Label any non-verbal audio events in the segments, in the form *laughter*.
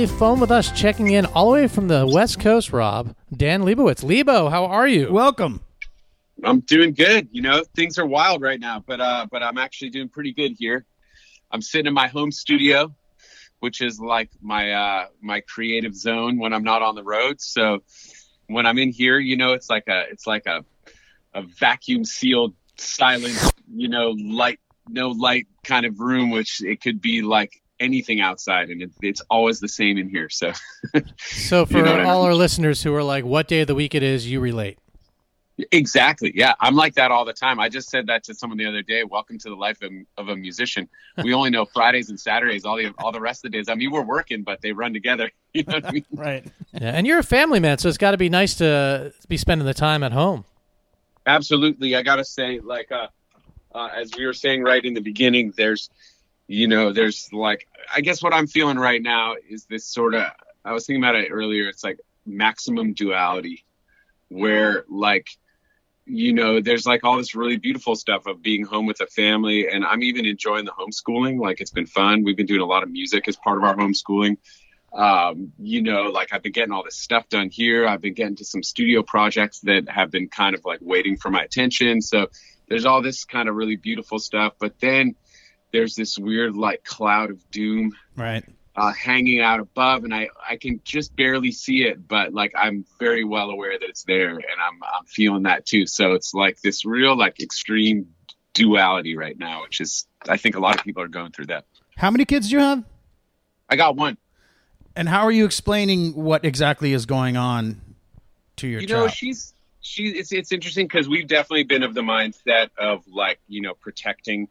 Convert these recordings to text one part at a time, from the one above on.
the phone with us, checking in all the way from the West Coast, Rob, Dan Lebowitz. Lebo, how are you? Welcome. I'm doing good. You know, things are wild right now, but uh, but I'm actually doing pretty good here. I'm sitting in my home studio, which is like my uh, my creative zone when I'm not on the road. So when I'm in here, you know, it's like a it's like a a vacuum sealed, silent, you know, light no light kind of room, which it could be like anything outside, and it, it's always the same in here. So *laughs* So, for You know what I all mean. our listeners who are like, what day of the week it is, you relate. Exactly. Yeah, I'm like that all the time. I just said that to someone the other day. Welcome to the life of, of a musician. *laughs* We only know Fridays and Saturdays. All the all the rest of the days. I mean, we're working, but they run together. *laughs* You know what I mean? Right. Yeah, and you're a family man, so it's got to be nice to be spending the time at home. Absolutely. I gotta say, like, uh, uh, as we were saying right in the beginning, there's, you know, there's like, I guess what I'm feeling right now is this sort of. I was thinking about it earlier. It's like maximum duality, where like you know, there's like all this really beautiful stuff of being home with a family. And I'm even enjoying the homeschooling. Like it's been fun. We've been doing a lot of music as part of our homeschooling. Um, you know, like I've been getting all this stuff done here. I've been getting to some studio projects that have been kind of like waiting for my attention. So there's all this kind of really beautiful stuff. But then there's this weird like cloud of doom Right. uh, hanging out above, and I I can just barely see it, but like I'm very well aware that it's there, and I'm I'm feeling that too. So it's like this real like extreme duality right now, which is I think a lot of people are going through that. How many kids do you have? I got one. And how are you explaining what exactly is going on to your you know child? she's she it's it's interesting because we've definitely been of the mindset of like you know protecting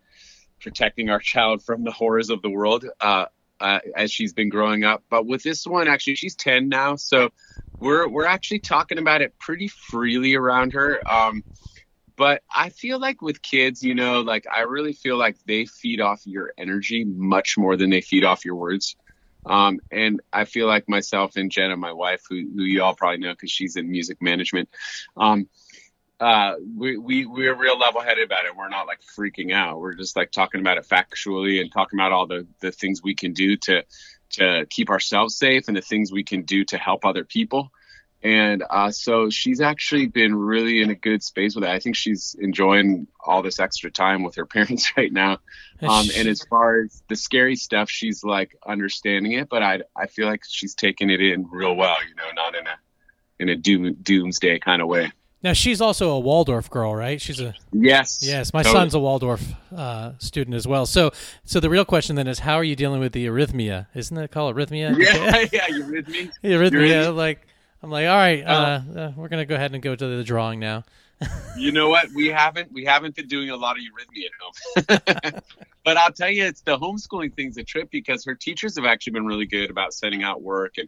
protecting our child from the horrors of the world uh, uh as she's been growing up but with this one actually she's 10 now so we're we're actually talking about it pretty freely around her um but I feel like with kids, you know, like I really feel like they feed off your energy much more than they feed off your words. Um, and I feel like myself and Jenna, my wife, who, who you all probably know because she's in music management, um, uh, we, we, we're real level headed about it. We're not like freaking out. We're just like talking about it factually and talking about all the, the things we can do to, to keep ourselves safe and the things we can do to help other people. And uh, so she's actually been really in a good space with it. I think she's enjoying all this extra time with her *laughs* parents right now. Um, and as far as the scary stuff, she's like understanding it, but I I feel like she's taking it in real well. You know, not in a in a doom doomsday kind of way. Now she's also a Waldorf girl, right? She's a Yes. yes. My Totally. son's a Waldorf uh, student as well. So, so the real question then is, how are you dealing with the arrhythmia? Isn't it called arrhythmia? *laughs* Yeah, *laughs* yeah. You with me? the You're arrhythmia. Like, I'm like, all right, Oh. uh, uh, we're gonna go ahead and go to the drawing now. *laughs* You know what? We haven't we haven't been doing a lot of arrhythmia at home. but I'll tell you, it's the homeschooling thing's a trip because her teachers have actually been really good about sending out work and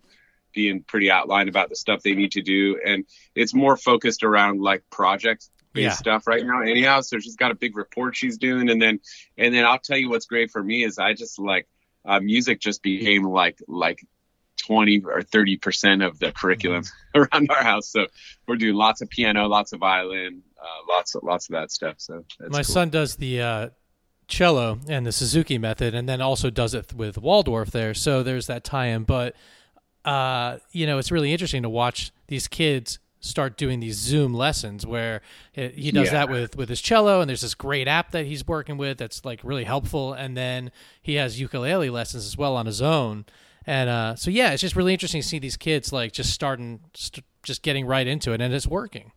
being pretty outlined about the stuff they need to do. And it's more focused around like project based Yeah. stuff right now. Anyhow, so she's got a big report she's doing, and then and then I'll tell you what's great for me is I just like uh, music just became like like 20 or 30 percent of the curriculum *laughs* around our house. So we're doing lots of piano, lots of violin, uh, lots of lots of that stuff. So that's My cool. son does the uh, cello and the Suzuki method, and then also does it with Waldorf there. So there's that tie-in. But uh, you know, it's really interesting to watch these kids start doing these Zoom lessons where he does Yeah. that with with his cello, and there's this great app that he's working with that's like really helpful. And then he has ukulele lessons as well on his own. And uh, so yeah, it's just really interesting to see these kids like just starting, st- just getting right into it, and it's working.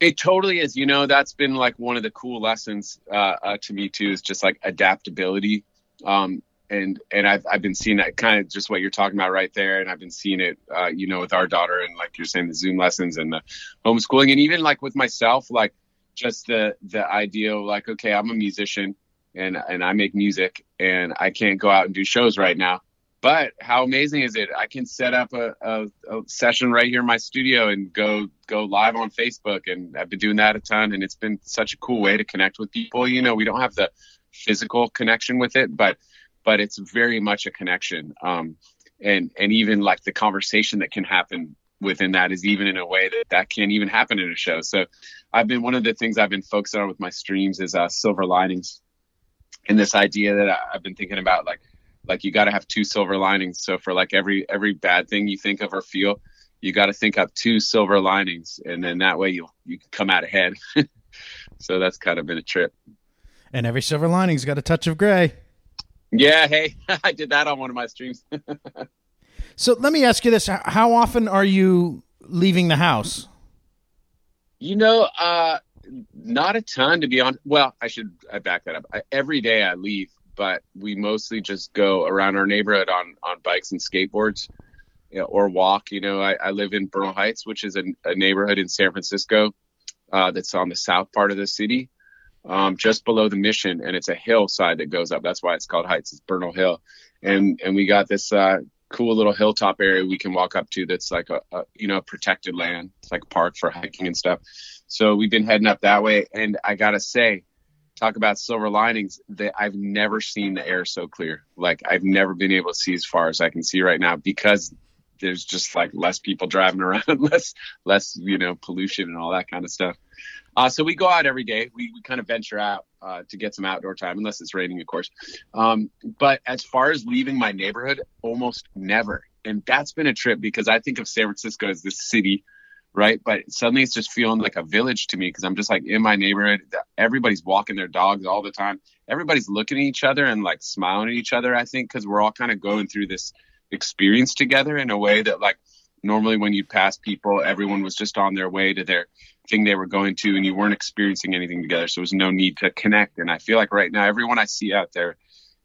It totally is. You know, that's been like one of the cool lessons uh, uh, to me too. Is just like adaptability. Um, and and I've I've been seeing that kind of just what you're talking about right there, and I've been seeing it, uh, you know, with our daughter and like you're saying the Zoom lessons and the homeschooling, and even like with myself, like just the the idea of like, okay, I'm a musician and and I make music, and I can't go out and do shows right now. But how amazing is it? I can set up a, a, a session right here in my studio and go go live on Facebook, and I've been doing that a ton, and it's been such a cool way to connect with people. You know, we don't have the physical connection with it, but but it's very much a connection. Um, and and even like the conversation that can happen within that is even in a way that that can't even happen in a show. So I've been one of the things I've been focusing on with my streams is uh, silver linings, and this idea that I, I've been thinking about like like you got to have two silver linings. So for like every every bad thing you think of or feel, you got to think up two silver linings, and then that way you you can come out ahead. *laughs* so that's kind of been a trip. And every silver lining's got a touch of gray. Yeah, hey, *laughs* I did that on one of my streams. *laughs* So let me ask you this: How often are you leaving the house? You know, uh, not a ton to be honest. Well, I should I back that up. I, every day I leave, but we mostly just go around our neighborhood on on bikes and skateboards, you know, or walk. You know, I, I live in Bernal Heights, which is a, a neighborhood in San Francisco uh, that's on the south part of the city, um, just below the Mission, and it's a hillside that goes up. That's why it's called Heights. It's Bernal Hill, and and we got this uh, cool little hilltop area we can walk up to that's like a, a you know protected land. It's like a park for hiking and stuff. So we've been heading up that way, and I gotta say, talk about silver linings. That I've never seen the air so clear. Like I've never been able to see as far as I can see right now because there's just like less people driving around, *laughs* less less you know pollution and all that kind of stuff. Uh, so we go out every day. We, we kind of venture out uh, to get some outdoor time, unless it's raining, of course. Um, but as far as leaving my neighborhood, almost never. And that's been a trip because I think of San Francisco as this city, right? But suddenly it's just feeling like a village to me because I'm just like in my neighborhood. Everybody's walking their dogs all the time. Everybody's looking at each other and like smiling at each other, I think, because we're all kind of going through this experience together in a way that, like, normally when you pass people, everyone was just on their way to their thing they were going to and you weren't experiencing anything together. So there was no need to connect. And I feel like right now, everyone I see out there,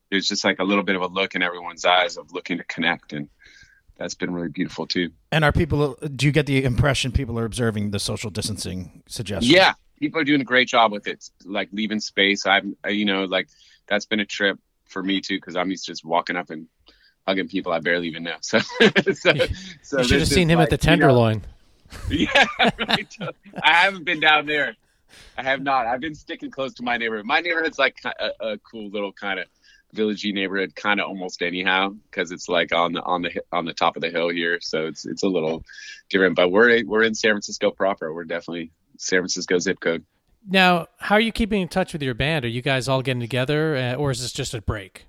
there's just like a little bit of a look in everyone's eyes of looking to connect. And that's been really beautiful too. And are people? Do you get the impression people are observing the social distancing suggestions? Yeah. People are doing a great job with it, like leaving space. I'm, you know, like that's been a trip for me too, because I'm used to just walking up and hugging people I barely even know. So, *laughs* so, so you should have seen him at the like, you know, Tenderloin. *laughs* yeah, *laughs* right. I haven't been down there. I have not. I've been sticking close to my neighborhood. My neighborhood's like a, a cool little kind of villagey neighborhood, kind of almost anyhow, because it's like on the on the on the top of the hill here. So it's it's a little different. But we're we're in San Francisco proper. We're definitely San Francisco zip code. Now, how are you keeping in touch with your band? Are you guys all getting together, uh, or is this just a break?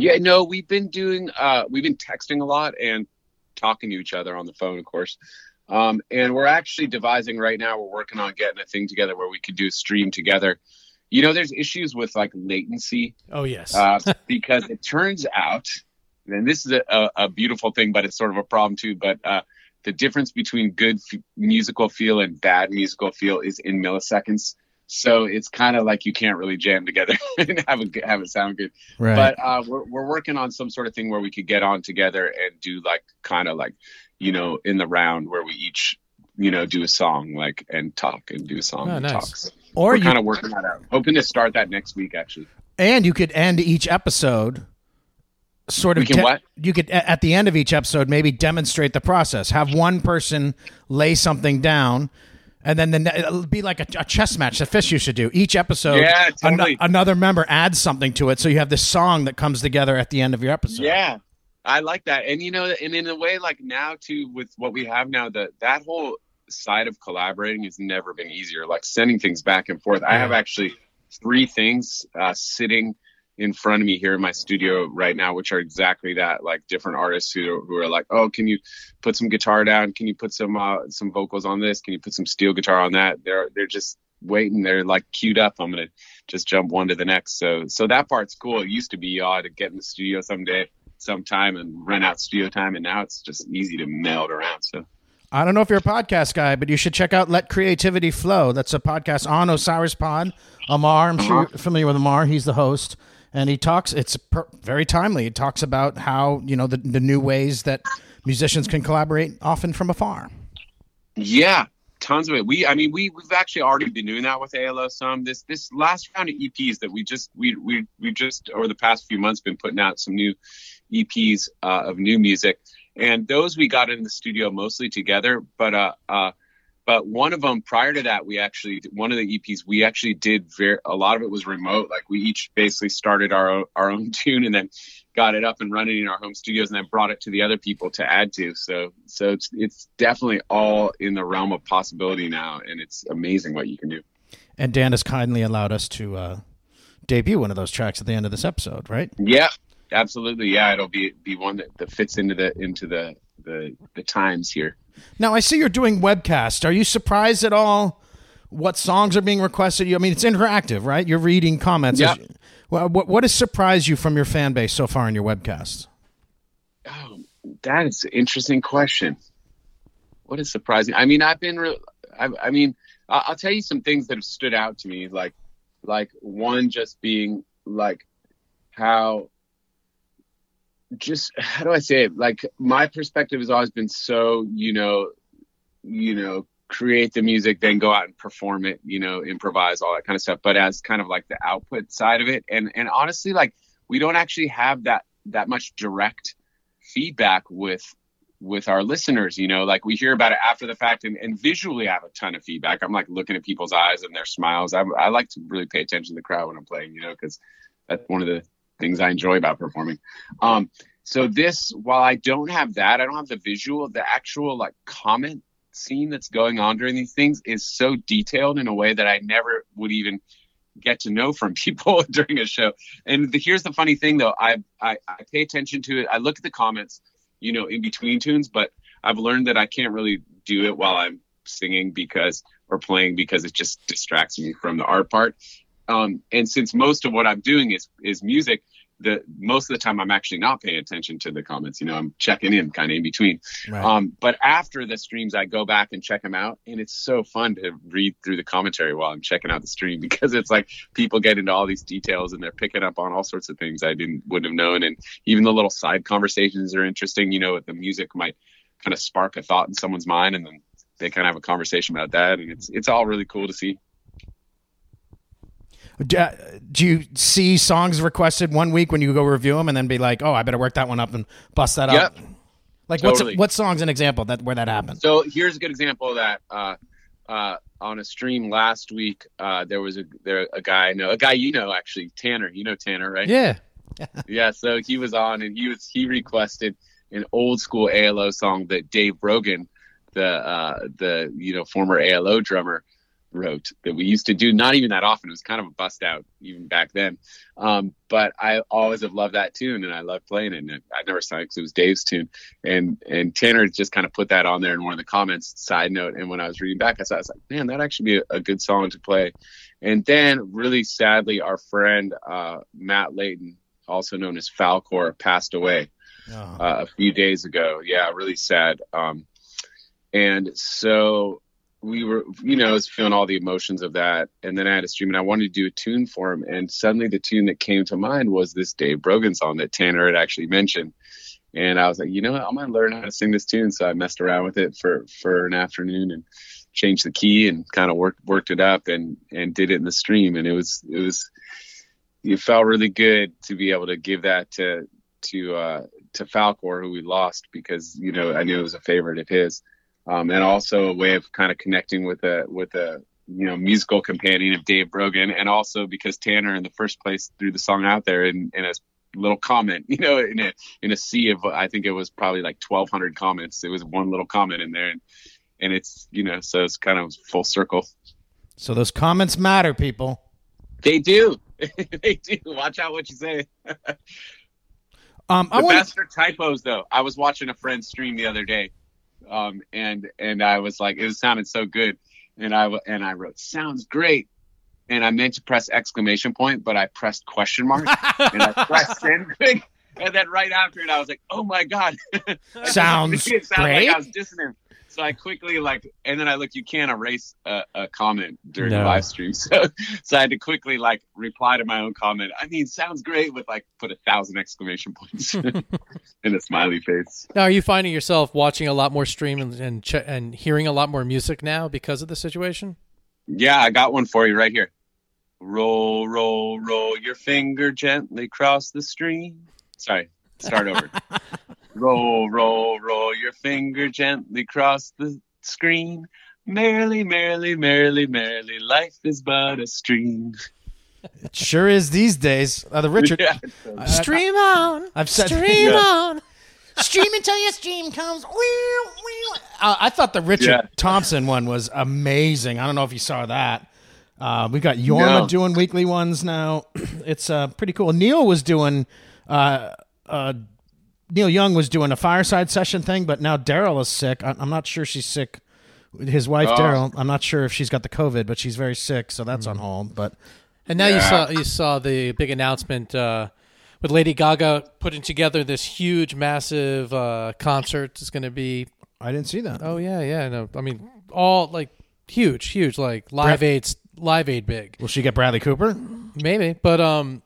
Yeah, no, we've been doing uh we've been texting a lot and talking to each other on the phone, of course. Um, and we're actually devising right now, we're working on getting a thing together where we could do a stream together. You know, there's issues with like latency Oh yes. uh, *laughs* because it turns out, and this is a, a, a beautiful thing, but it's sort of a problem too. But uh, the difference between good f- musical feel and bad musical feel is in milliseconds. So it's kind of like you can't really jam together *laughs* and have a have it sound good. Right. But uh, we're we're working on some sort of thing where we could get on together and do like kind of like you know in the round where we each you know do a song like and talk and do a song Oh, and nice. talks. or We're you kind of working that out. Hoping to start that next week actually. and you could end each episode sort of what? you could at the end of each episode maybe demonstrate the process have one person lay something down and then the, it'll be like a, a chess match the fish you should do each episode Yeah, totally. another member adds something to it so you have this song that comes together at the end of your episode Yeah, I like that. And you know, and in a way, like now too, with what we have now, that that whole side of collaborating has never been easier. Like sending things back and forth. I have actually three things uh, sitting in front of me here in my studio right now, which are exactly that. Like different artists who who are like, oh, can you put some guitar down? Can you put some uh, some vocals on this? Can you put some steel guitar on that? They're they're just waiting. They're like queued up. I'm gonna just jump one to the next. So so that part's cool. It used to be odd to get in the studio someday, sometime, and rent out studio time, and now it's just easy to meld around. So I don't know if you're a podcast guy, but you should check out Let Creativity Flow. That's a podcast on Osiris Pod. Amar, I'm sure you're familiar with Amar. He's the host. And he talks. It's per, very timely. He talks about how you know the the new ways that musicians can collaborate, often from afar. Yeah, tons of it. We, I mean, we we've actually already been doing that with ALO some. This this last round of EPs that we just we we we just over the past few months been putting out some new EPs uh, of new music, and those we got in the studio mostly together. But uh, uh, but one of them prior to that, we actually one of the EPs we actually did very a lot of it was remote. Like we each basically started our our own *laughs* tune and then got it up and running in our home studios and then brought it to the other people to add to. So so it's it's definitely all in the realm of possibility now, and it's amazing what you can do. And Dan has kindly allowed us to uh, debut one of those tracks at the end of this episode, right? Yeah, absolutely. Yeah, it'll be be one that, that fits into the into the the the times here. Now I see you're doing webcast. Are you surprised at all? What songs are being requested? You, I mean, it's interactive, right? You're reading comments. Yeah. Well, what what has surprised you from your fan base so far in your webcasts? Oh, that is an interesting question. What is surprising? I mean, I've been, re- I, I mean, I'll tell you some things that have stood out to me. Like, like one just being like how, just how do I say it? Like my perspective has always been so, you know, you know, create the music, then go out and perform it, you know, improvise, all that kind of stuff. But as kind of like the output side of it, and and honestly, like we don't actually have that that much direct feedback with with our listeners you know like we hear about it after the fact and, and visually I have a ton of feedback i'm like looking at people's eyes and their smiles i, I like to really pay attention to the crowd when i'm playing you know because that's one of the things i enjoy about performing um so this while i don't have that i don't have the visual the actual like comment scene that's going on during these things is so detailed in a way that i never would even get to know from *laughs* people during a show. And the, here's the funny thing, though. I, I I pay attention to it. I look at the comments, you know, in between tunes, but I've learned that I can't really do it while I'm singing because or playing because it just distracts me from the art part. Um, and since most of what I'm doing is is music, the most of the time I'm actually not paying attention to the comments. You know, I'm checking in kind of in between. Right. Um, but after the streams, I go back and check them out, and it's so fun to read through the commentary while I'm checking out the stream *laughs* because it's like people get into all these details and they're picking up on all sorts of things I didn't wouldn't have known, and even the little side conversations are interesting. You know, the music might kind of spark a thought in someone's mind, and then they kind of have a conversation about that, and it's it's all really cool to see. Do, uh, do you see songs requested one week when you go review them and then be like, "Oh, I better work that one up and bust that up"? Like Totally. what's what song's an example that where that happened? So here's a good example of that. Uh, uh, on a stream last week, uh, there was a there a guy I know, a guy you know actually, Tanner. You know Tanner, right? Yeah. *laughs* yeah so he was on and he was he requested an old school ALO song that Dave Brogan, the uh, the you know former ALO drummer, wrote that we used to do not even that often. It was kind of a bust out even back then. Um, but I always have loved that tune and I love playing it. And I never sang it because it was Dave's tune. And and Tanner just kind of put that on there in one of the comments. Side note. And when I was reading back, I saw I was like, man, that actually be a, a good song to play. And then really sadly, our friend uh, Matt Layton, also known as Falcor, passed away Oh. uh, a few days ago. Yeah, really sad. Um, and so we were, you know, I was feeling all the emotions of that. And then I had a stream and I wanted to do a tune for him. And suddenly the tune that came to mind was this Dave Brogan song that Tanner had actually mentioned. And I was like, you know what, I'm gonna learn how to sing this tune. So I messed around with it for for an afternoon and changed the key and kind of worked worked it up and and did it in the stream. And it was it was it felt really good to be able to give that to to uh, to Falcor, who we lost because you know I knew it was a favorite of his, um, and also a way of kind of connecting with a with a you know musical companion of Dave Brogan, and also because Tanner in the first place threw the song out there in, in a little comment, *laughs* you know, in a in a sea of I think it was probably like 1,200 comments. It was one little comment in there, and and it's you know so it's kind of full circle. So those comments matter, people. They do. *laughs* they do. Watch out what you say. *laughs* Um, I the want best are typos though. I was watching a friend stream the other day, um, and and I was like, it sounded so good, and I w- and I wrote sounds great, and I meant to press exclamation point, but I pressed question mark, and I pressed *laughs* send, and then right after it, I was like, oh my god, *laughs* Sounds *laughs* it sounded great. Like I was dissing him. So I quickly like, and then I look. You can't erase a, a comment during No. the live stream, *laughs* so so I had to quickly like reply to my own comment. I mean, sounds great with like put a thousand exclamation points *laughs* and a smiley face. Now, are you finding yourself watching a lot more stream and and, ch- and hearing a lot more music now because of the situation? Yeah, I got one for you right here. Roll, roll, roll your finger gently across the stream. Sorry, start over. *laughs* roll, roll, roll your finger gently across the screen. Merrily, merrily, merrily, merrily, life is but a stream. It sure is these days. Uh, the Richard. Yeah. Stream on. I've said- Stream *laughs* Yeah. on. stream until your stream comes. Uh, I thought the Richard Yeah. Thompson one was amazing. I don't know if you saw that. Uh, we got Jorma No. doing weekly ones now. *clears throat* it's uh, pretty cool. Neil was doing. Uh, uh, Neil Young was doing a fireside session thing, but now Daryl is sick. I- I'm not sure she's sick. His wife Oh. Daryl. I'm not sure if she's got the COVID, but she's very sick, so that's on hold. But And now you saw you saw the big announcement uh, with Lady Gaga putting together this huge, massive uh, concert. It's going to be. I didn't see that. Oh yeah, yeah. No, I mean all like huge, huge, like Live Aid, Live Aid, big. Will she get Bradley Cooper? Maybe, but um,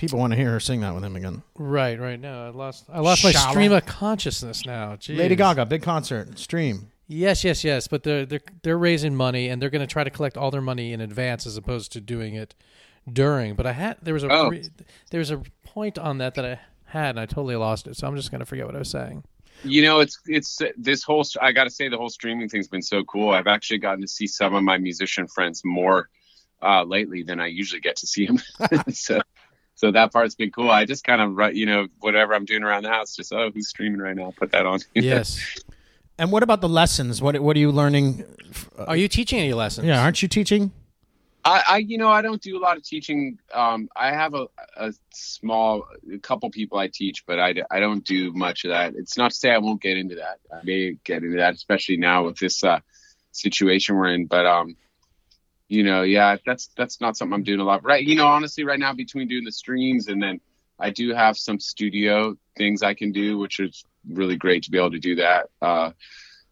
People want to hear her sing that with him again. right, right. No, I lost, I lost my stream of consciousness now. Jeez. Lady Gaga, big concert, stream. Yes, yes, yes. But they're they're they're raising money and they're going to try to collect all their money in advance as opposed to doing it during. But I had there was a Oh. re- there was a point on that that I had and I totally lost it. So I'm just going to forget what I was saying. You know, it's it's this whole. I got to say, the whole streaming thing's been so cool. I've actually gotten to see some of my musician friends more uh, lately than I usually get to see them. *laughs* so, so that part's been cool. I just kind of, write, you know, whatever I'm doing around the house, just oh, who's streaming right now? Put that on. *laughs* Yes. And what about the lessons? What What are you learning? Are you teaching any lessons? Yeah, aren't you teaching? I, I, you know, I don't do a lot of teaching. Um, I have a, a small, a couple people I teach, but I, I don't do much of that. It's not to say I won't get into that. I may get into that, especially now with this uh, situation we're in. But um, you know, yeah, that's that's not something I'm doing a lot. Right, you know, honestly, right now between doing the streams and then I do have some studio things I can do, which is really great to be able to do that. Uh,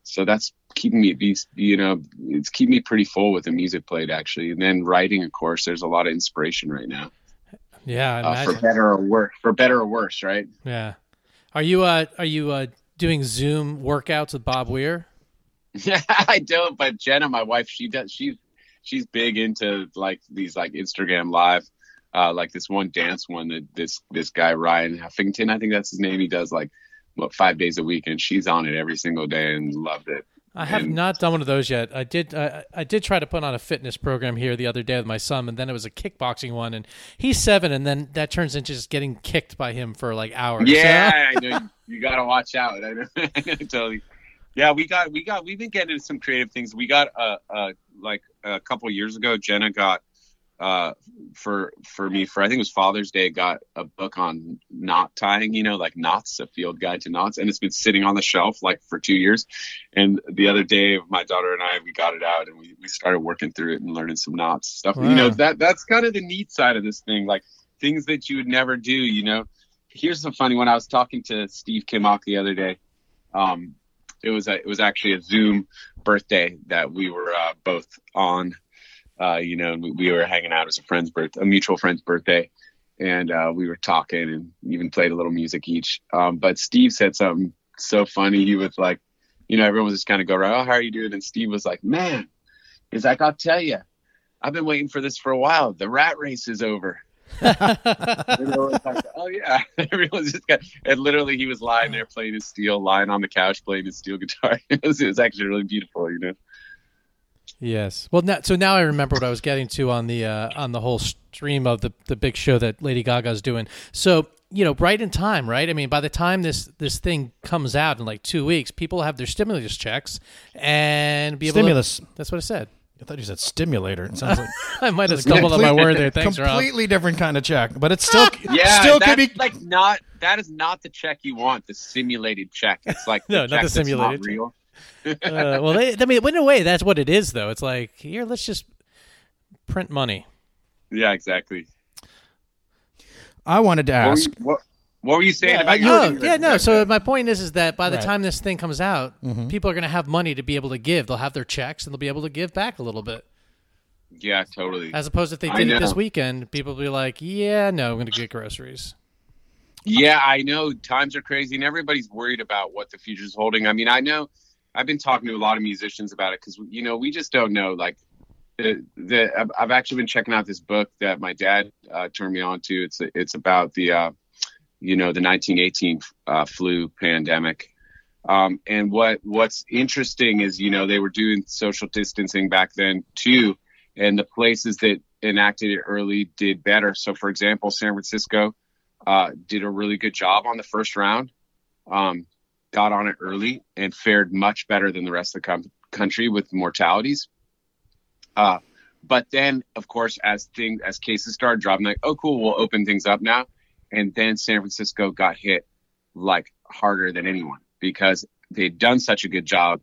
so that's keeping me be you know it's keeping me pretty full with the music played actually and then writing of course there's a lot of inspiration right now Yeah, I uh, for better or worse for better or worse right yeah. Are you uh are you uh doing Zoom workouts with Bob Weir? *laughs* yeah i don't but jenna my wife she does she's she's big into like these like instagram live uh like this one dance one that this this guy ryan heffington i think that's his name he does like what five days a week and she's on it every single day and loved it I have And- not done one of those yet. I did. I I did try to put on a fitness program here the other day with my son, and then it was a kickboxing one, and he's seven, and then that turns into just getting kicked by him for like hours. Yeah, I know you, you got to watch out. *laughs* I know, I *laughs* know totally. Yeah, we got we got we've been getting some creative things. We got uh, uh like a couple years ago, Jenna got uh for for me for I think it was Father's Day got a book on knot tying, you know, like knots, a field guide to knots, and it's been sitting on the shelf like for two years. And the other day, my daughter and I we got it out and we, we started working through it and learning some knots stuff. You know, that that's kind of the neat side of this thing, like things that you would never do. You know, here's the funny one. I was talking to Steve Kimock the other day. Um, it was a, it was actually a Zoom birthday that we were uh, both on. Uh, you know, we, we were hanging out as a friend's birth, a mutual friend's birthday, and uh, we were talking and even played a little music each. Um, but Steve said something so funny. He was like, you know, everyone was just kind of go around, oh, how are you doing? And Steve was like, man, he's like, I'll tell you, I've been waiting for this for a while. The rat race is over. *laughs* Everyone was like, oh yeah, *laughs* everyone's just got, and literally he was lying there playing his steel, lying on the couch playing his steel guitar. *laughs* It was, it was actually really beautiful, you know. Yes. Well, now, so now I remember what I was getting to on the uh, on the whole stream of the the big show that Lady Gaga's doing. So you know, right in time, right? I mean, by the time this this thing comes out in like two weeks, people have their stimulus checks and be able. Stimulus. To, that's what I said. I thought you said stimulator. It sounds like *laughs* I might have stumbled on my word there. Thanks, Rob. completely different kind of check, but it's still *laughs* Yeah, still could be like not that is not the check you want. The simulated check. It's like *laughs* No, the not check the simulated check. real. uh, well, they, I mean, in a way, that's what it is, though. It's like here, let's just print money. Yeah, exactly. I wanted to ask. what, what What were you saying Yeah, about your Oh yeah, no. So my point is, is that by the Right. time this thing comes out, people are going to have money to be able to give. They'll have their checks and they'll be able to give back a little bit. Yeah, totally. As opposed to if they did it this weekend, people will be like, "Yeah, no, I'm going to get groceries." Yeah, I know times are crazy and everybody's worried about what the future's holding. I mean, I know I've been talking to a lot of musicians about it because you know we just don't know. Like the the I've- I've actually been checking out this book that my dad uh, turned me on to. It's it's about the uh, you know the 1918 uh, flu pandemic. Um, and what what's interesting is you know they were doing social distancing back then too, and the places that enacted it early did better. So, for example, San Francisco uh, did a really good job on the first round, um, got on it early, and fared much better than the rest of the com- country with mortalities. Uh, but then, of course, as things as cases started dropping, like, oh, cool, we'll open things up now, and then San Francisco got hit like harder than anyone because they'd done such a good job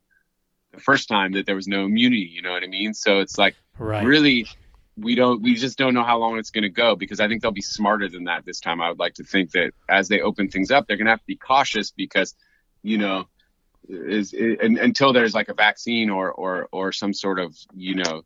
the first time that there was no immunity. You know what I mean? So it's like Right. really we don't we just don't know how long it's going to go because i think they'll be smarter than that this time i would like to think that as they open things up they're going to have to be cautious because you know is, and, until there's like a vaccine or or or some sort of you know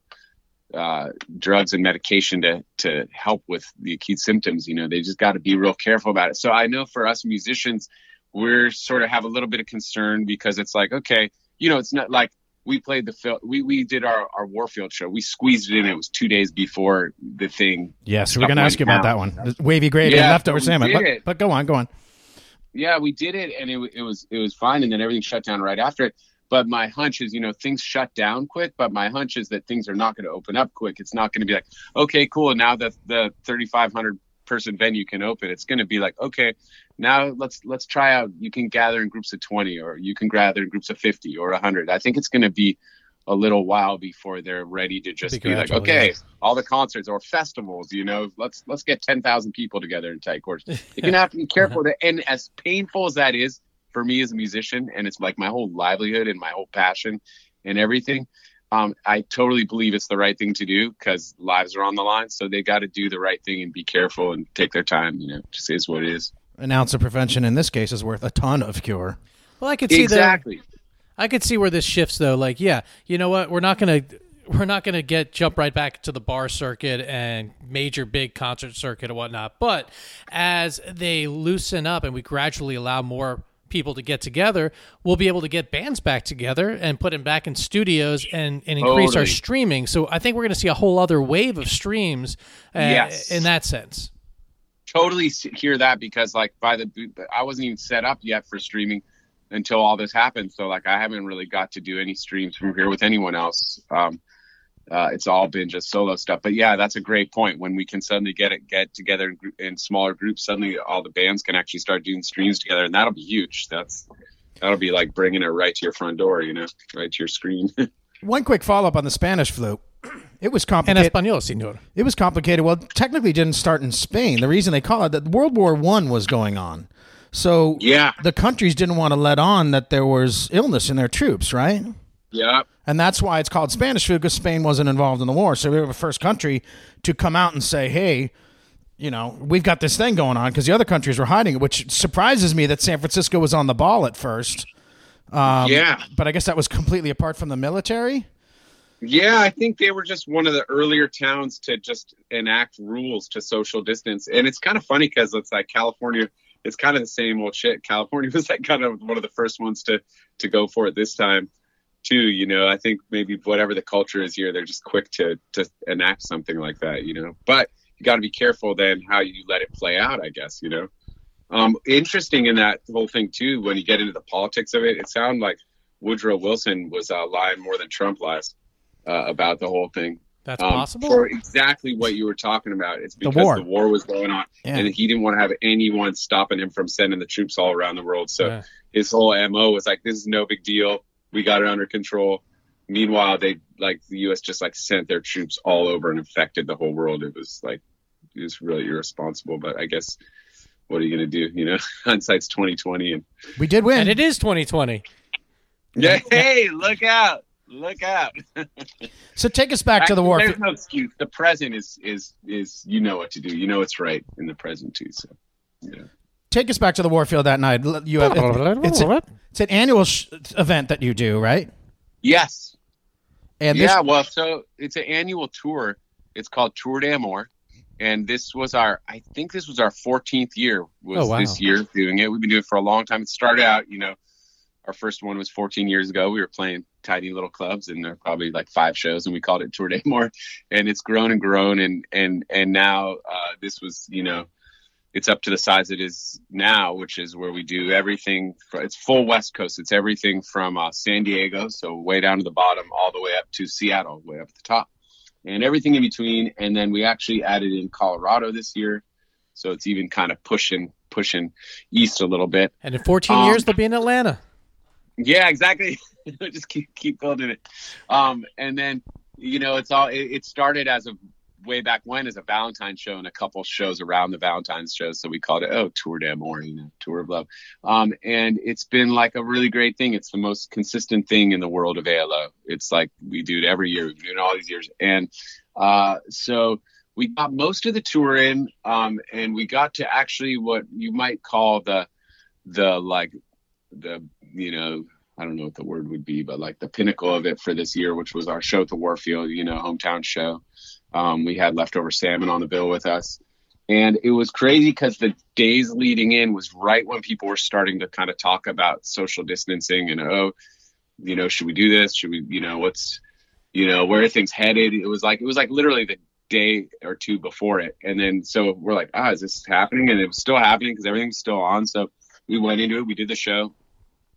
uh, drugs and medication to to help with the acute symptoms you know they just got to be real careful about it so i know for us musicians we're sort of have a little bit of concern because it's like okay you know it's not like we played the film. We we did our our Warfield show. We squeezed it in. It was two days before the thing. Yes, we're going to ask you about down. that one. Wavy gravy Yeah, and leftover salmon. But, but go on, go on. Yeah, we did it, and it it was it was fine. And then everything shut down right after it. But my hunch is, you know, things shut down quick. But my hunch is that things are not going to open up quick. It's not going to be like, okay, cool. Now that the 3,500 person venue can open, it's going to be like, okay, now let's let's try out. You can gather in groups of 20, or you can gather in groups of 50 or 100. I think it's going to be a little while before they're ready to just Be be, like, okay, yeah. all the concerts or festivals, you know, let's let's get 10,000 people together in tight quarters. *laughs* You're gonna have to be careful. To, and as painful as that is for me as a musician, and it's like my whole livelihood and my whole passion and everything. Um, I totally believe it's the right thing to do because lives are on the line. So they got to do the right thing and be careful and take their time. You know, just is what it is. An ounce of prevention in this case is worth a ton of cure. Well, I could see that. Exactly. the I could see where this shifts though. Like, yeah, you know what? We're not gonna we're not gonna get jump right back to the bar circuit and major big concert circuit and whatnot. But as they loosen up and we gradually allow more people to get together, we'll be able to get bands back together and put them back in studios and, and increase our streaming. So I think we're going to see a whole other wave of streams uh, Yes. in that sense. totally hear that because like by the I wasn't even set up yet for streaming until all this happened. So like I haven't really got to do any streams from here with anyone else. Um, uh, it's all been just solo stuff. But yeah, that's a great point. When we can suddenly get it get together in, in smaller groups, suddenly all the bands can actually start doing streams together, and that'll be huge. That's that'll be like bringing it right to your front door, you know, right to your screen. *laughs* One quick follow up on the Spanish flu. It was En complicated. español, senor. It was complicated. Well, it technically didn't start in Spain. The reason they call it that World War One was going on, so yeah, the countries didn't want to let on that there was illness in their troops, right? Yeah, And that's why it's called Spanish flu because Spain wasn't involved in the war. So we were the first country to come out and say, "Hey, you know, we've got this thing going on," because the other countries were hiding it, which surprises me that San Francisco was on the ball at first. Um, yeah. But I guess that was completely apart from the military. Yeah, I think they were just one of the earlier towns to just enact rules to social distance. And it's kind of funny because it's like California, it's kind of the same old shit. California *laughs* was like kind of one of the first ones to to go for it this time too. You know, I think maybe whatever the culture is here, they're just quick to to enact something like that. You know, but you got to be careful then how you let it play out. I guess you know. Um, interesting in that whole thing too. When you get into the politics of it, it sounded like Woodrow Wilson was uh, lying more than Trump lies uh, about the whole thing. That's Um, possible. for exactly what you were talking about. It's The because war. the war was going on, Yeah. and he didn't want to have anyone stopping him from sending the troops all around the world. So Yeah. his whole mo was like, "This is no big deal. We got it under control." Meanwhile, they like the U.S. just like sent their troops all over and infected the whole world. It was like it was really irresponsible. But I guess what are you gonna do? You know, *laughs* hindsight's twenty twenty, and We did win. and it is 2020. yeah, *laughs* hey, look out, look out. so take us back to the war. There's no excuse. The present is is is you know what to do. You know what's right in the present too. So yeah. Take us back to the Warfield that night. You have it's, *laughs* a- it's an annual sh- event that you do, right? Yes. And this, yeah, well, so it's an annual tour. It's called Tour d'Amour. And this was our, I think this was our 14th year was Oh, wow. this year doing it. We've been doing it for a long time. It started out, you know, our first one was 14 years ago. We were playing tiny little clubs and there were probably like five shows and we called it Tour d'Amour. And it's grown and grown. And, and, and now uh, this was, you know, it's up to the size it is now, which is where we do everything. For, it's full West Coast. It's everything from uh, San Diego, so way down to the bottom, all the way up to Seattle, way up at the top, and everything in between. And then we actually added in Colorado this year, so it's even kind of pushing pushing east a little bit. And in 14 Um, years, they'll be in Atlanta. Yeah, exactly. *laughs* Just keep keep building it. Um, and then you know, it's all it, it started as a way back when as a Valentine's show and a couple shows around the Valentine's show. So we called it oh Tour d'Amour, you know, Tour of Love. Um, and it's been like a really great thing. It's the most consistent thing in the world of ALO. It's like we do it every year. We've been all these years, and uh, so we got most of the tour in, um, and we got to actually what you might call the the like the you know I don't know what the word would be, but like the pinnacle of it for this year, which was our show at the Warfield, you know, hometown show. Um, we had leftover salmon on the bill with us, and it was crazy because the days leading in was right when people were starting to kind of talk about social distancing and oh, you know, should we do this? Should we, you know, what's, you know, where are things headed? It was like it was like literally the day or two before it, and then so we're like, ah, is this happening? And it was still happening because everything's still on. So we went into it. We did the show.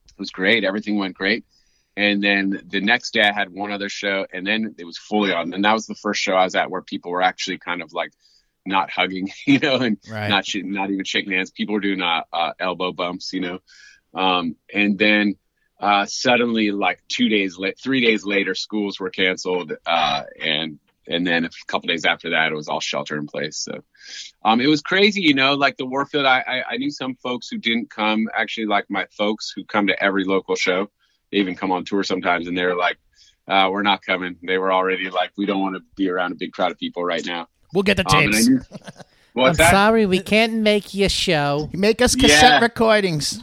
It was great. Everything went great. And then the next day I had one other show and then it was fully on. And that was the first show I was at where people were actually kind of like not hugging, *laughs* you know, and Right. not sh- not even shaking hands. People were doing uh, uh, elbow bumps, you know. Um, and then uh, suddenly, like two days late, three days later, schools were canceled, uh, and and then a couple days after that, it was all shelter in place. So um, it was crazy, you know. Like the Warfield, I, I I knew some folks who didn't come. Actually, like my folks who come to every local show, they even come on tour sometimes, and they're like, uh, "We're not coming." They were already like, "We don't want to be around a big crowd of people right now." we'll get the Um, and *laughs* I'm that? sorry, we can't make you show. You make us cassette Yeah. recordings.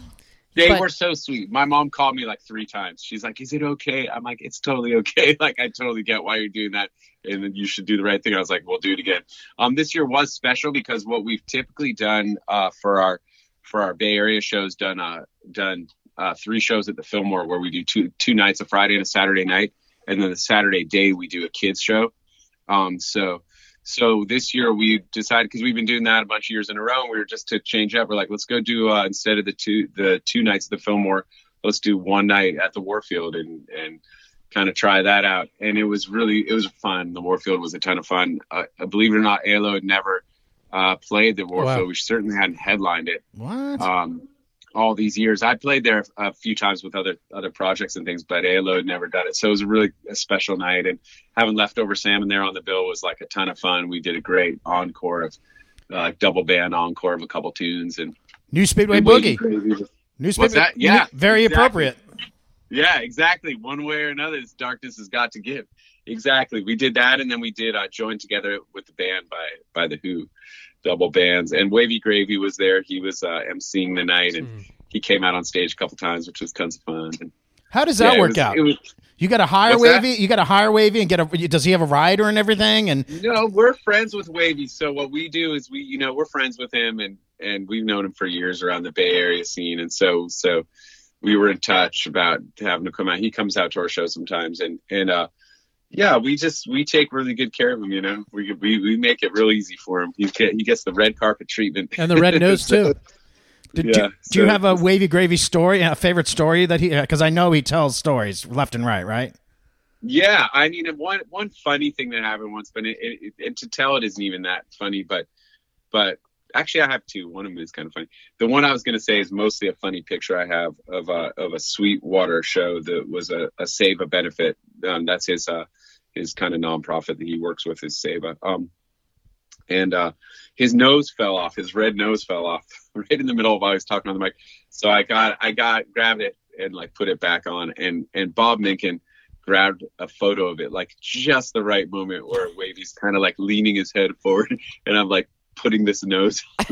They But- were so sweet. My mom called me like three times. She's like, "Is it okay?" I'm like, "It's totally okay. *laughs* Like, I totally get why you're doing that, and then you should do the right thing." I was like, "We'll do it again." Um, this year was special because what we've typically done uh, for our for our Bay Area shows done uh, done uh, three shows at the Fillmore where we do two two nights, a Friday and a Saturday night, and then the Saturday day we do a kids show. Um, so so this year we decided because we've been doing that a bunch of years in a row. And we were just to change up. We're like, let's go do uh, instead of the two the two nights at the Fillmore, let's do one night at the Warfield and and kind of try that out. And it was really it was fun. The Warfield was a ton of fun. Uh, believe it or not, ALO had never uh, played the Warfield. Wow. We certainly hadn't headlined it What? um, all these years. I played there a few times with other other projects and things, but ALO had never done it. So it was a really a special night. And having leftover salmon there on the bill was like a ton of fun. We did a great encore of uh, double band encore of a couple tunes and New Speedway Boogie. Crazy. New Speedway. that? Yeah, Very exactly. appropriate. Yeah, exactly. One way or another, this darkness has got to give. Exactly. We did that, and then we did uh, join together with the band by by the Who, double bands, and Wavy Gravy was there. He was uh, emceeing the night, and Hmm. he came out on stage a couple times, which was tons of fun. And, How does yeah, that it work was- out? It was, you got to hire What's that? Wavy. You got to hire Wavy and get a. Does he have a rider and everything? And you know, we're friends with Wavy, so what we do is we, you know, we're friends with him, and and we've known him for years around the Bay Area scene, and so so we were in touch about having to come out. He comes out to our show sometimes, and and uh, yeah, we just we take really good care of him. You know, we we we make it real easy for him. He get, he gets the red carpet treatment And the red nose, too. *laughs* did, Yeah, do, do you have a Wavy Gravy story, a favorite story that he? Because I know he tells stories left and right, right? Yeah, I mean, one one funny thing that happened once, but it, it, and to tell it isn't even that funny. But but actually, I have two. One of them is kind of funny. The one I was going to say is mostly a funny picture I have of a of a Sweetwater show that was a, a Seva benefit. Um, that's his uh his kind of nonprofit that he works with is Seva. Um, and uh, his nose fell off. His red nose fell off *laughs* right in the middle of I was talking on the mic. So I got I got grabbed it and like put it back on. And and Bob Minkin grabbed a photo of it like just the right moment where Wavy's kind of like leaning his head forward, *laughs* and I'm like putting this nose. *laughs*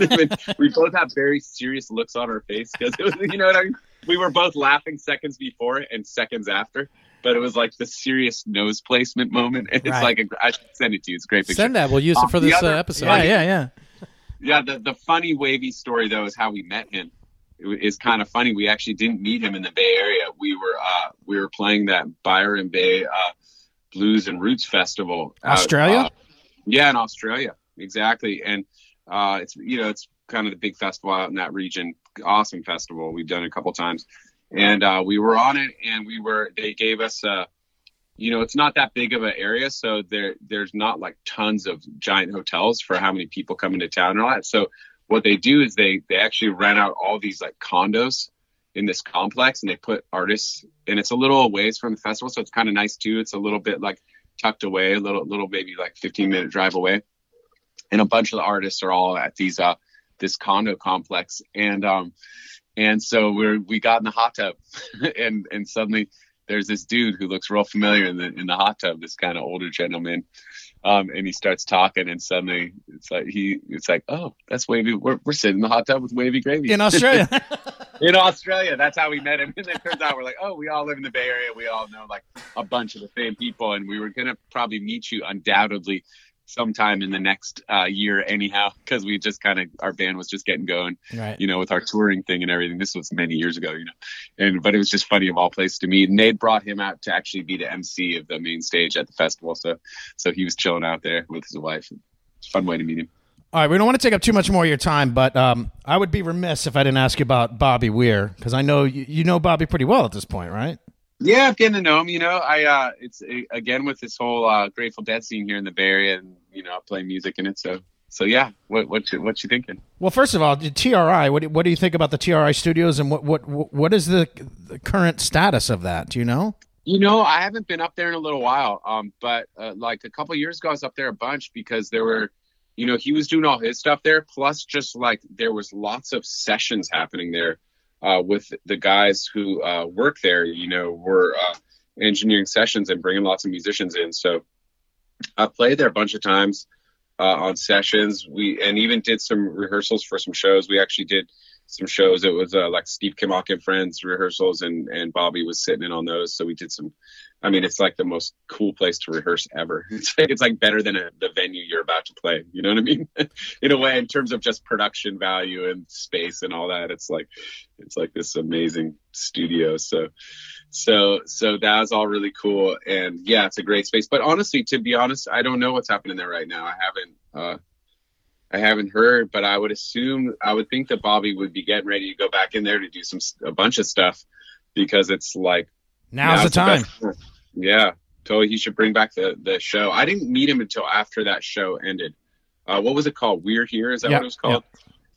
we both have very serious looks on our face because it was, you know what I mean. We were both laughing seconds before and seconds after, but it was like the serious nose placement moment. And it's Right. like a, I should send it to you. It's a great picture. Send that. We'll use it Um, for the this uh, episode. Yeah, yeah, yeah. Yeah, the the funny wavy story though is how we met him. It wa- is kind of funny. We actually didn't meet him in the Bay Area. We were uh, we were playing that Byron Bay uh, Blues and Roots Festival. out, Australia? uh, yeah, in Australia, exactly. And uh, it's you know it's kind of the big festival out in that region. Awesome festival. We've done it a couple times, and uh, we were on it, and we were they gave us a you know, it's not that big of an area, so there there's not like tons of giant hotels for how many people come into town and all that. So what they do is they they actually rent out all these like condos in this complex and they put artists and it's a little ways from the festival, so it's kind of nice too. It's a little bit like tucked away, a little little maybe like 15 minute drive away. And a bunch of the artists are all at these uh this condo complex and um and so we're we got in the hot tub *laughs* and and suddenly there's this dude who looks real familiar in the in the hot tub, this kind of older gentleman. Um, and he starts talking, and suddenly it's like he, it's like, oh, that's wavy. We're, we're sitting in the hot tub with wavy gravy In Australia. *laughs* *laughs* in Australia. That's how we met him. And it turns out we're like, oh, we all live in the Bay Area. We all know like a bunch of the same people, and we were gonna probably meet you undoubtedly sometime in the next uh, year, anyhow, because we just kind of our band was just getting going right. you know, with our touring thing and everything. This was many years ago, you know, and but it was just funny of all places to meet. And they'd brought him out to actually be the MC of the main stage at the festival, so so he was chilling out there with his wife. It's a fun way to meet him. All right, we don't want to take up too much more of your time, but um, I would be remiss if I didn't ask you about Bobby Weir because I know you, you know Bobby pretty well at this point, right? Yeah, I'm getting to know him. You know, I uh, it's again with this whole uh, Grateful Dead scene here in the Bay Area, and you know, I play music in it. So so yeah, what what you, what you thinking? Well, first of all, the TRI. What do, what do you think about the TRI studios, and what what what is the, the current status of that? Do you know? You know, I haven't been up there in a little while. Um, but uh, like a couple years ago, I was up there a bunch because there were, you know, he was doing all his stuff there. Plus, just like there was lots of sessions happening there uh, with the guys who uh, work there. You know, were uh, engineering sessions and bringing lots of musicians in. So I played there a bunch of times uh, on sessions. We and even did some rehearsals for some shows. We actually did some shows. It was uh, like Steve Kimock and Friends rehearsals, and and Bobby was sitting in on those. So we did some. I mean, it's like the most cool place to rehearse ever. *laughs* It's like, it's like better than a, the venue you're about to play. You know what I mean? *laughs* in a way, in terms of just production value and space and all that, it's like it's like this amazing studio. So so so that was all really cool and yeah it's a great space but honestly to be honest i don't know what's happening there right now i haven't uh i haven't heard but i would assume i would think that bobby would be getting ready to go back in there to do some a bunch of stuff because it's like Now's the time. time. yeah totally he should bring back the the show i didn't meet him until after that show ended uh what was it called Weir Here is that Yeah, what it was called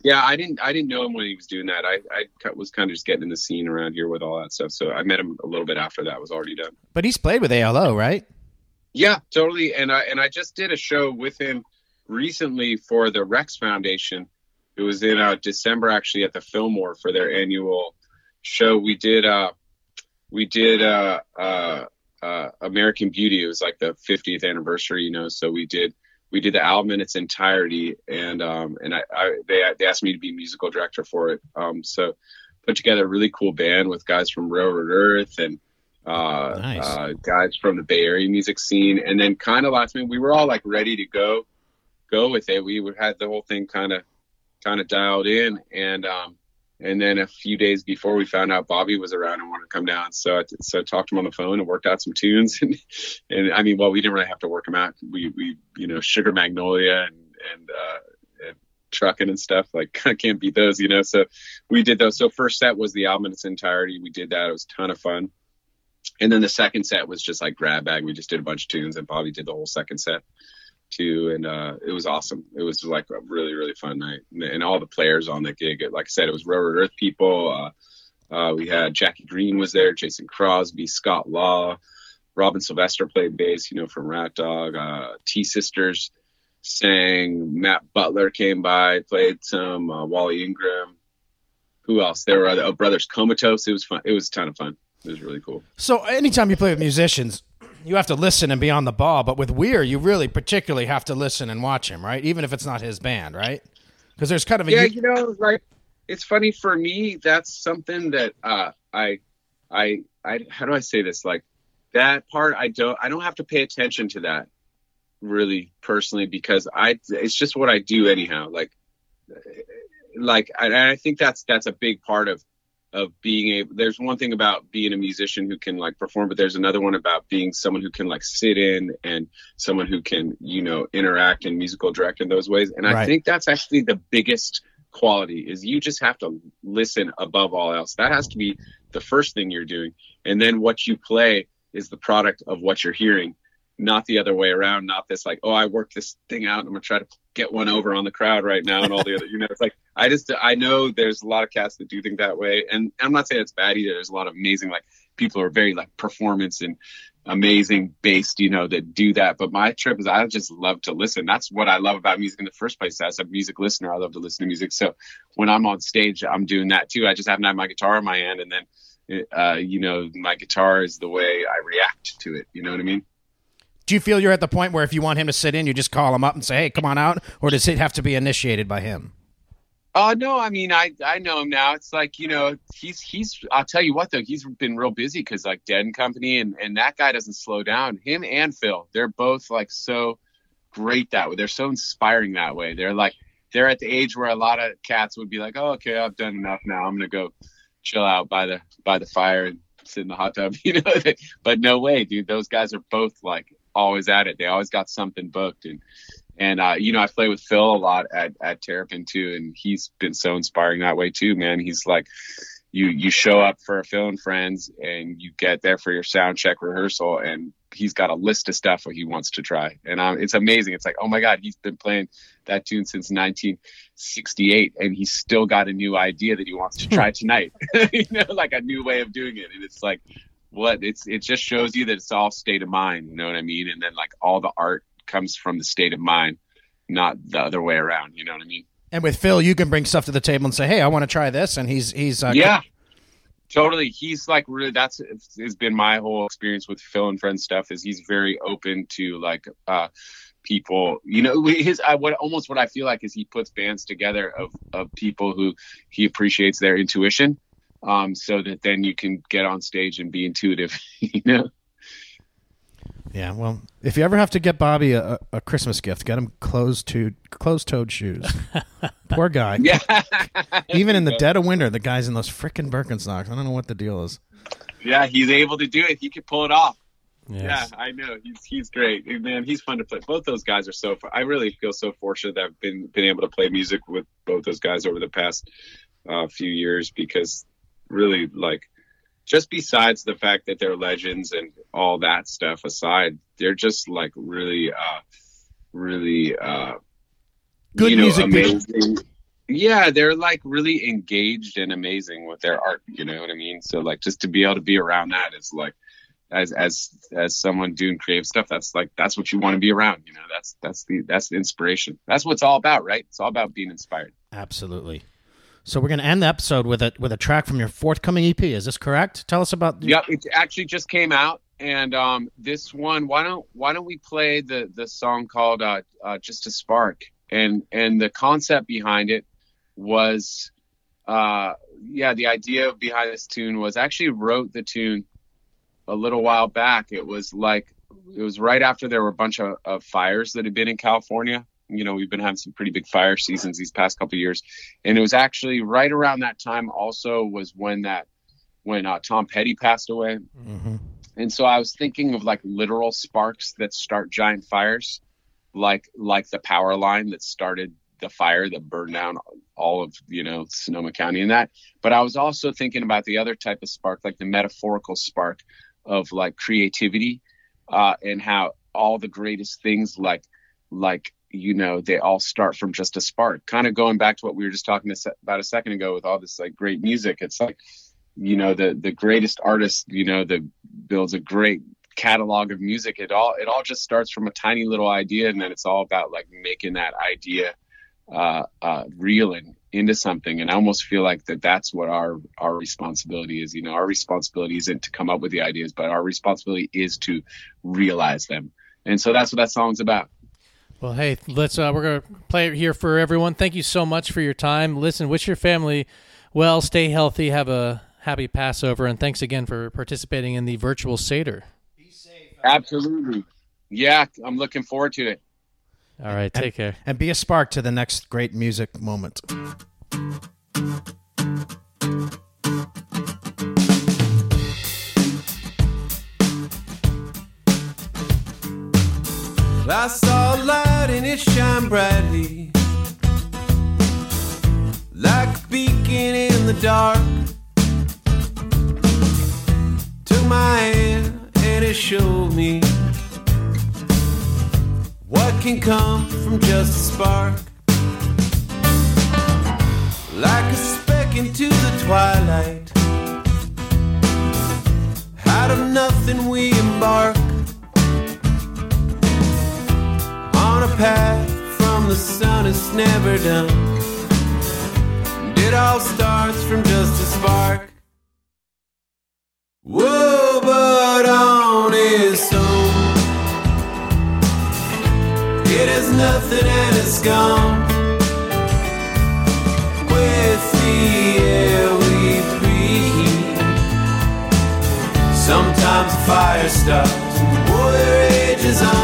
yeah, I didn't. I didn't know him when he was doing that. I, I was kind of just getting in the scene around here with all that stuff. So I met him a little bit after that was already done. But he's played with ALO, right? Yeah, totally. And I and I just did a show with him recently for the Rex Foundation. It was in uh, December actually at the Fillmore for their annual show. We did uh we did uh uh, uh American Beauty. It was like the 50th anniversary, you know. So we did we did the album in its entirety, and um and I, I they they asked me to be musical director for it. Um so put together a really cool band with guys from Railroad Earth and uh, Nice. uh, guys from the Bay Area music scene. And then kind of last minute, we were all like ready to go, go with it. We had the whole thing kind of, kind of dialed in. And, um, and then a few days before we found out Bobby was around and wanted to come down. So I, so I talked to him on the phone and worked out some tunes. *laughs* And, and I mean, well, we didn't really have to work them out. We, we, you know, Sugar Magnolia and, and, uh, and trucking and stuff like *laughs* I can't beat those, you know? So we did those. So first set was the album in its entirety. We did that. It was a ton of fun and then the second set was just like grab bag. We just did a bunch of tunes, and Bobby did the whole second set too, and uh, it was awesome. It was like a really really fun night, and, and all the players on the gig. Like I said, it was Railroad Earth people. Uh, uh, we had Jackie Greene was there, Jason Crosby, Scott Law, Robin Sylvester played bass, you know, from Rat Dog. Uh, T Sisters sang. Matt Butler came by, played some. Uh, Wally Ingram. Who else? There were other oh, brothers Comatose. It was fun. It was a ton of fun. It was really cool. So anytime you play with musicians, you have to listen and be on the ball. But with Weir, you really particularly have to listen and watch him, right? Even if it's not his band, right? Because there's kind of a yeah, you know, like it's funny for me. That's something that uh, I, I, I. How do I say this? Like that part, I don't. I don't have to pay attention to that really personally because I. It's just what I do anyhow. Like, like, I, I think that's that's a big part of of being able there's one thing about being a musician who can like perform but there's another one about being someone who can like sit in and someone who can you know interact and musical direct in those ways. And Right. i think that's actually the biggest quality is you just have to listen above all else. That has to be the first thing you're doing. And then what you play is the product of what you're hearing not the other way around not this like oh i worked this thing out and i'm gonna try to get one over on the crowd right now and all the other you know it's like I just I know there's a lot of cats that do think that way, and I'm not saying it's bad either. There's a lot of amazing like people are very like performance and amazing based, you know, that do that. But my trip is I just love to listen. That's what I love about music in the first place. As a music listener, I love to listen to music. So when I'm on stage, I'm doing that too. I just happen to have my guitar in my hand, and then uh, you know, my guitar is the way I react to it. You know what I mean? Do you feel you're at the point where if you want him to sit in, you just call him up and say, "Hey, come on out," or does it have to be initiated by him? Oh no, I mean I I know him now. It's like you know he's he's. I'll tell you what though, he's been real busy because like Dead and Company and and that guy doesn't slow down. Him and Phil, they're both like so great that way. They're so inspiring that way. They're like they're at the age where a lot of cats would be like, oh okay, I've done enough now. I'm gonna go chill out by the by the fire and sit in the hot tub, *laughs* you know. but no way, dude. Those guys are both like always at it. They always got something booked and. And uh, you know, I play with Phil a lot at at Terrapin too, and he's been so inspiring that way too, man. He's like, you you show up for Phil and friends, and you get there for your sound check rehearsal, and he's got a list of stuff that he wants to try, and um, it's amazing. It's like, oh my god, he's been playing that tune since 1968, and he's still got a new idea that he wants to try *laughs* tonight. *laughs* you know, like a new way of doing it, and it's like, what? It's it just shows you that it's all state of mind. You know what I mean? And then like all the art comes from the state of mind, not the other way around. You know what I mean? And with Phil, you can bring stuff to the table and say, "Hey, I want to try this," and he's he's uh, yeah, totally. He's like really. That's it's been my whole experience with Phil and Friends stuff. Is he's very open to like uh people. You know, his I, what almost what I feel like is he puts bands together of of people who he appreciates their intuition. Um, so that then you can get on stage and be intuitive, *laughs* you know. Yeah, well, if you ever have to get Bobby a, a Christmas gift, get him closed to closed toed shoes. *laughs* Poor guy. Yeah. Even in the *laughs* dead of winter, the guy's in those frickin' Birkenstocks. I don't know what the deal is. Yeah, he's able to do it. He can pull it off. Yes. Yeah, I know. He's he's great. Man, he's fun to play. Both those guys are so fun. I really feel so fortunate that I've been been able to play music with both those guys over the past uh, few years because really like just besides the fact that they're legends and all that stuff aside, they're just like really uh really uh Good you know, music people. Yeah, they're like really engaged and amazing with their art, you know what I mean? So like just to be able to be around that is like as as as someone doing creative stuff, that's like that's what you want to be around, you know. That's that's the that's the inspiration. That's what it's all about, right? It's all about being inspired. Absolutely. So we're going to end the episode with a with a track from your forthcoming EP. Is this correct? Tell us about. Yep, it actually just came out, and um, this one, why don't why don't we play the the song called uh, uh, "Just a Spark"? And and the concept behind it was, uh, yeah, the idea behind this tune was I actually wrote the tune a little while back. It was like it was right after there were a bunch of, of fires that had been in California. You know, we've been having some pretty big fire seasons these past couple of years, and it was actually right around that time. Also, was when that when uh, Tom Petty passed away. Mhm. And so I was thinking of like literal sparks that start giant fires, like like the power line that started the fire that burned down all of you know Sonoma County and that. But I was also thinking about the other type of spark, like the metaphorical spark of like creativity, uh, and how all the greatest things like like you know they all start from just a spark. Kind of going back to what we were just talking about a second ago with all this like great music. It's like you know the the greatest artist you know that builds a great catalog of music it all it all just starts from a tiny little idea and then it's all about like making that idea uh uh real and into something and i almost feel like that that's what our our responsibility is you know our responsibility isn't to come up with the ideas but our responsibility is to realize them and so that's what that song's about well hey let's uh, we're gonna play it here for everyone. Thank you so much for your time. Listen wish your family well stay healthy have a happy passover and thanks again for participating in the virtual seder. Absolutely. Yeah i'm looking forward to it. All right, take and, care. And be a spark to the next great music moment. I saw a light and it shine brightly like a beacon in the dark. Took my hand and it showed me what can come from just a spark? Like a speck into the twilight. Out of nothing we embark path from the sun it's never done. And it all starts from just a spark. Whoa, but on its own. It is nothing and it's gone. With the air we breathe. Sometimes the fire starts and war rages on.